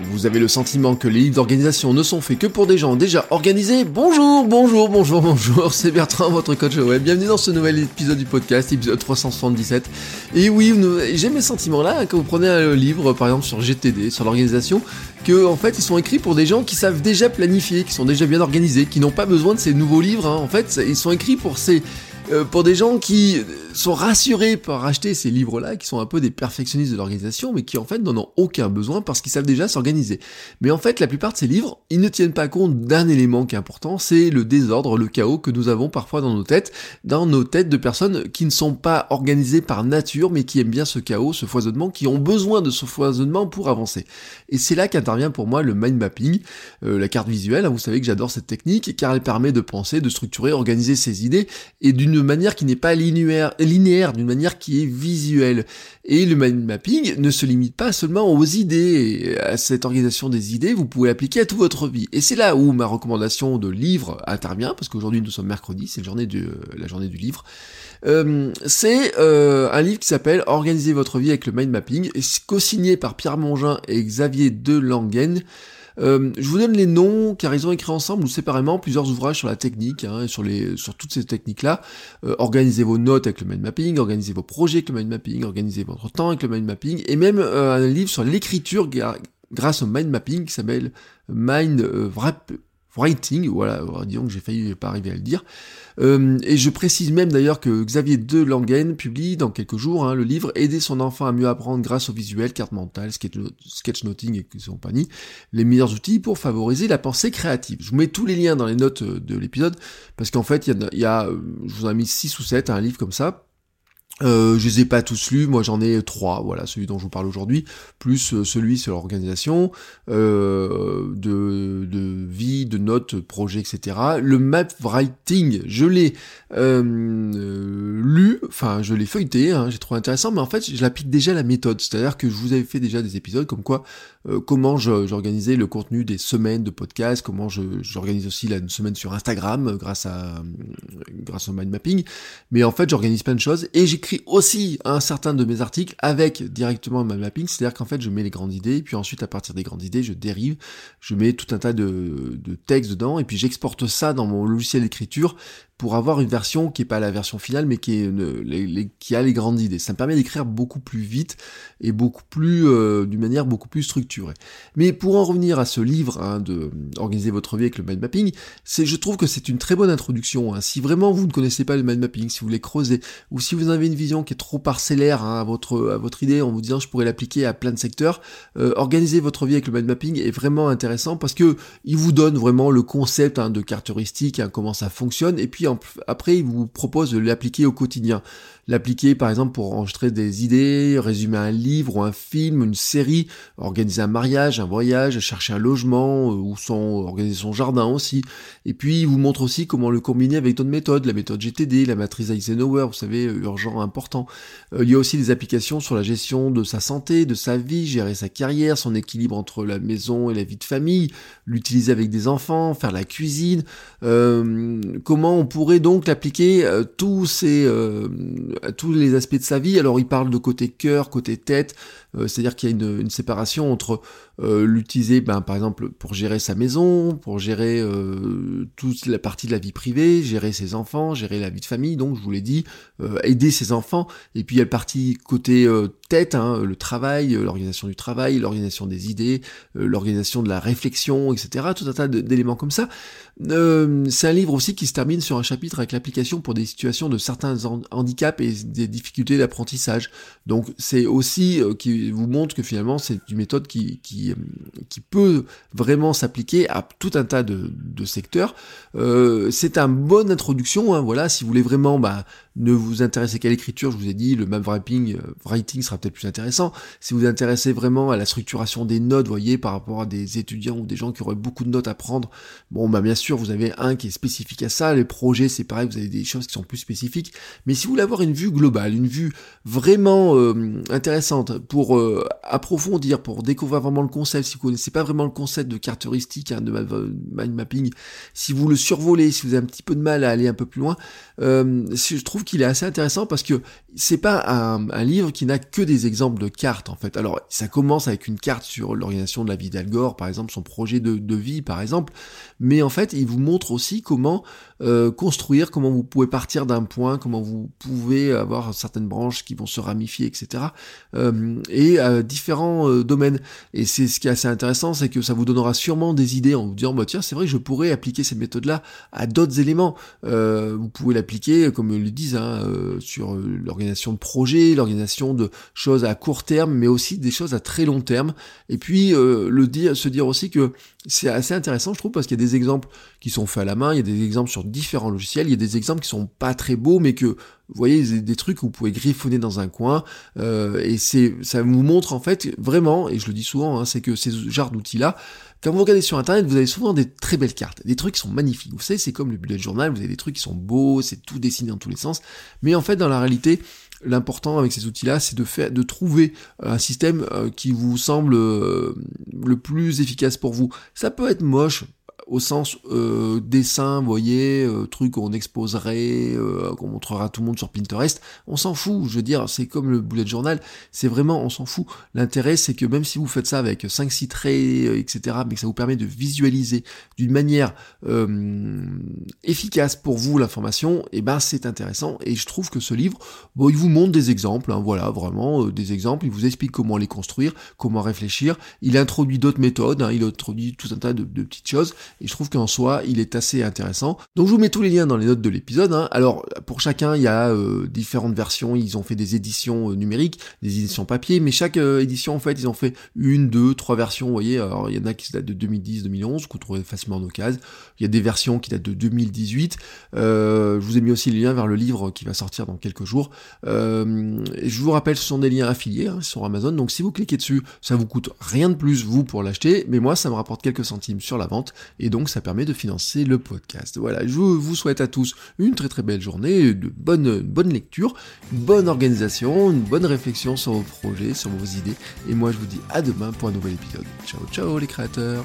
Vous avez le sentiment que les livres d'organisation ne sont faits que pour des gens déjà organisés Bonjour, bonjour, bonjour, bonjour, c'est Bertrand, votre coach web. Bienvenue dans ce nouvel épisode du podcast, épisode 377. Et oui, j'ai mes sentiments là, quand vous prenez un livre, par exemple sur GTD, sur l'organisation, que en fait ils sont écrits pour des gens qui savent déjà planifier, qui sont déjà bien organisés, qui n'ont pas besoin de ces nouveaux livres. hein. En fait, ils sont écrits pour ces euh, pour des gens qui sont rassurés par acheter ces livres-là, qui sont un peu des perfectionnistes de l'organisation, mais qui en fait n'en ont aucun besoin parce qu'ils savent déjà s'organiser. Mais en fait, la plupart de ces livres, ils ne tiennent pas compte d'un élément qui est important, c'est le désordre, le chaos que nous avons parfois dans nos têtes, dans nos têtes de personnes qui ne sont pas organisées par nature, mais qui aiment bien ce chaos, ce foisonnement, qui ont besoin de ce foisonnement pour avancer. Et c'est là qu'intervient pour moi le mind mapping, euh, la carte visuelle. vous savez que j'adore cette technique, car elle permet de penser, de structurer, organiser ses idées, et d'une manière qui n'est pas linéaire, linéaire d'une manière qui est visuelle. Et le mind mapping ne se limite pas seulement aux idées, à cette organisation des idées, vous pouvez l'appliquer à toute votre vie. Et c'est là où ma recommandation de livre intervient, parce qu'aujourd'hui nous sommes mercredi, c'est la journée du, livre. Euh, c'est euh, un livre qui s'appelle Organiser votre vie avec le mind mapping, co-signé par Pierre Mongin et Xavier Delangen. Euh, je vous donne les noms car ils ont écrit ensemble ou séparément plusieurs ouvrages sur la technique, hein, sur les sur toutes ces techniques-là. Euh, organisez vos notes avec le mind mapping, organisez vos projets avec le mind mapping, organisez votre temps avec le mind mapping, et même euh, un livre sur l'écriture grâce au mind mapping qui s'appelle Mind euh, Wrap- Writing, voilà, euh, disons que j'ai failli pas arriver à le dire. Euh, et je précise même d'ailleurs que Xavier Delangen publie dans quelques jours hein, le livre Aider son enfant à mieux apprendre grâce au visuel, carte mentale, sketch- sketchnoting et compagnie, les meilleurs outils pour favoriser la pensée créative. Je vous mets tous les liens dans les notes euh, de l'épisode parce qu'en fait il y a, y a, euh, je vous en ai mis 6 ou 7 un livre comme ça. Euh, je les ai pas tous lus, moi j'en ai trois, voilà, celui dont je vous parle aujourd'hui, plus euh, celui sur l'organisation, euh, de, de vie, de notes, de projets, etc. Le map writing, je l'ai euh, lu, enfin je l'ai feuilleté, hein, j'ai trouvé intéressant, mais en fait je l'applique déjà à la méthode, c'est-à-dire que je vous avais fait déjà des épisodes comme quoi euh, comment j'organisais le contenu des semaines de podcast, comment j'organise aussi la semaine sur Instagram euh, grâce à grâce au mind mapping, mais en fait j'organise plein de choses et j'écris aussi un certain de mes articles avec directement le mind mapping, c'est-à-dire qu'en fait je mets les grandes idées, puis ensuite à partir des grandes idées je dérive, je mets tout un tas de, de textes dedans, et puis j'exporte ça dans mon logiciel d'écriture pour avoir une version qui est pas la version finale, mais qui est qui a les grandes idées. Ça me permet d'écrire beaucoup plus vite et beaucoup plus euh, d'une manière beaucoup plus structurée. Mais pour en revenir à ce livre hein, de organiser votre vie avec le mind mapping, c'est je trouve que c'est une très bonne introduction. hein. Si vraiment vous ne connaissez pas le mind mapping, si vous voulez creuser, ou si vous avez une vision qui est trop parcellaire hein, à votre à votre idée en vous disant je pourrais l'appliquer à plein de secteurs, euh, organiser votre vie avec le mind mapping est vraiment intéressant parce que il vous donne vraiment le concept hein, de carte hein, comment ça fonctionne, et puis après il vous propose de l'appliquer au quotidien. L'appliquer par exemple pour enregistrer des idées, résumer un livre ou un film, une série, organiser un mariage, un voyage, chercher un logement, euh, ou son, organiser son jardin aussi. Et puis il vous montre aussi comment le combiner avec d'autres méthodes, la méthode GTD, la matrice Eisenhower, vous savez, euh, urgent, important. Euh, il y a aussi des applications sur la gestion de sa santé, de sa vie, gérer sa carrière, son équilibre entre la maison et la vie de famille, l'utiliser avec des enfants, faire la cuisine, euh, comment on pourrait donc l'appliquer à tous ces euh, tous les aspects de sa vie. Alors il parle de côté cœur, côté tête, euh, c'est-à-dire qu'il y a une séparation entre euh, l'utiliser, ben, par exemple, pour gérer sa maison, pour gérer euh, toute la partie de la vie privée, gérer ses enfants, gérer la vie de famille, donc je vous l'ai dit, euh, aider ses enfants, et puis il y a le parti côté euh, tête, hein, le travail, euh, l'organisation du travail, l'organisation des idées, l'organisation de la réflexion, etc., tout un tas d'éléments comme ça. C'est un livre aussi qui se termine sur un chapitre avec l'application pour des situations de certains han- handicaps et des difficultés d'apprentissage. Donc c'est aussi qui vous montre que finalement c'est une méthode qui, qui, qui peut vraiment s'appliquer à tout un tas de, secteurs. Euh, c'est une bonne introduction, hein, voilà, si vous voulez vraiment bah, ne vous intéressez qu'à l'écriture, je vous ai dit, le map writing, euh, writing sera peut-être plus intéressant. Si vous vous intéressez vraiment à la structuration des notes, vous voyez, par rapport à des étudiants ou des gens qui auraient beaucoup de notes à prendre, bon, bah bien sûr, vous avez un qui est spécifique à ça. Les projets, c'est pareil, vous avez des choses qui sont plus spécifiques. Mais si vous voulez avoir une vue globale, une vue vraiment euh, intéressante pour euh, approfondir, pour découvrir vraiment le concept, si vous connaissez pas vraiment le concept de carte heuristique, hein, de mind mapping, si vous le survolez, si vous avez un petit peu de mal à aller un peu plus loin, euh, je trouve qu'il est assez intéressant parce que c'est pas un, livre qui n'a que des exemples de cartes en fait. Alors ça commence avec une carte sur l'organisation de la vie d'Al Gore, par exemple son projet de, vie par exemple, mais en fait il vous montre aussi comment euh, construire, comment vous pouvez partir d'un point, comment vous pouvez avoir certaines branches qui vont se ramifier, etc. Euh, et différents euh, domaines. Et c'est ce qui est assez intéressant, c'est que ça vous donnera sûrement des idées en vous disant bah tiens c'est vrai que je pourrais appliquer cette méthode là à d'autres éléments. Euh, vous pouvez l'appliquer comme le disent hein, euh, sur l'organisation de projets, l'organisation de choses à court terme, mais aussi des choses à très long terme. Et puis le dire, se dire aussi que c'est assez intéressant, je trouve, parce qu'il y a des exemples qui sont faits à la main, il y a des exemples sur différents logiciels, il y a des exemples qui sont pas très beaux, mais que, vous voyez, des trucs que vous pouvez griffonner dans un coin, euh, et c'est, ça vous montre en fait vraiment, et je le dis souvent, hein, c'est que ces genres d'outils-là, quand vous regardez sur internet, vous avez souvent des très belles cartes, des trucs qui sont magnifiques. Vous savez, c'est comme le bullet journal, vous avez des trucs qui sont beaux, c'est tout dessiné dans tous les sens, mais en fait, dans la réalité, l'important avec ces outils-là, c'est de faire, de trouver un système euh, qui vous semble euh, le plus efficace pour vous. Ça peut être moche, au sens euh, dessin, vous voyez, euh, truc qu'on exposerait, euh, qu'on montrera à tout le monde sur Pinterest, on s'en fout, je veux dire, c'est comme le bullet journal, c'est vraiment, on s'en fout. L'intérêt, c'est que même si vous faites ça avec 5-6 traits, etc., mais que ça vous permet de visualiser d'une manière efficace pour vous l'information, et eh ben c'est intéressant, et je trouve que ce livre, bon, il vous montre des exemples, hein, voilà, vraiment, des exemples, il vous explique comment les construire, comment réfléchir, il introduit d'autres méthodes, hein, il introduit tout un tas de petites choses, et je trouve qu'en soi, il est assez intéressant. Donc je vous mets tous les liens dans les notes de l'épisode. Hein. Alors pour chacun, il y a euh, différentes versions. Ils ont fait des éditions euh, numériques, des éditions papier, mais chaque euh, édition en fait, ils ont fait une, deux, trois versions. Voyez, alors il y en a qui datent de 2010, 2011, que vous trouvez facilement en occasion. Il y a des versions qui datent de 2018. je vous ai mis aussi les liens vers le livre qui va sortir dans quelques jours. et je vous rappelle, ce sont des liens affiliés hein, sur Amazon. Donc si vous cliquez dessus, ça vous coûte rien de plus vous pour l'acheter, mais moi ça me rapporte quelques centimes sur la vente. Et et donc ça permet de financer le podcast. Voilà, je vous souhaite à tous une très très belle journée, de bonne, bonne lecture, une bonne organisation, une bonne réflexion sur vos projets, sur vos idées, et moi je vous dis à demain pour un nouvel épisode. Ciao ciao les créateurs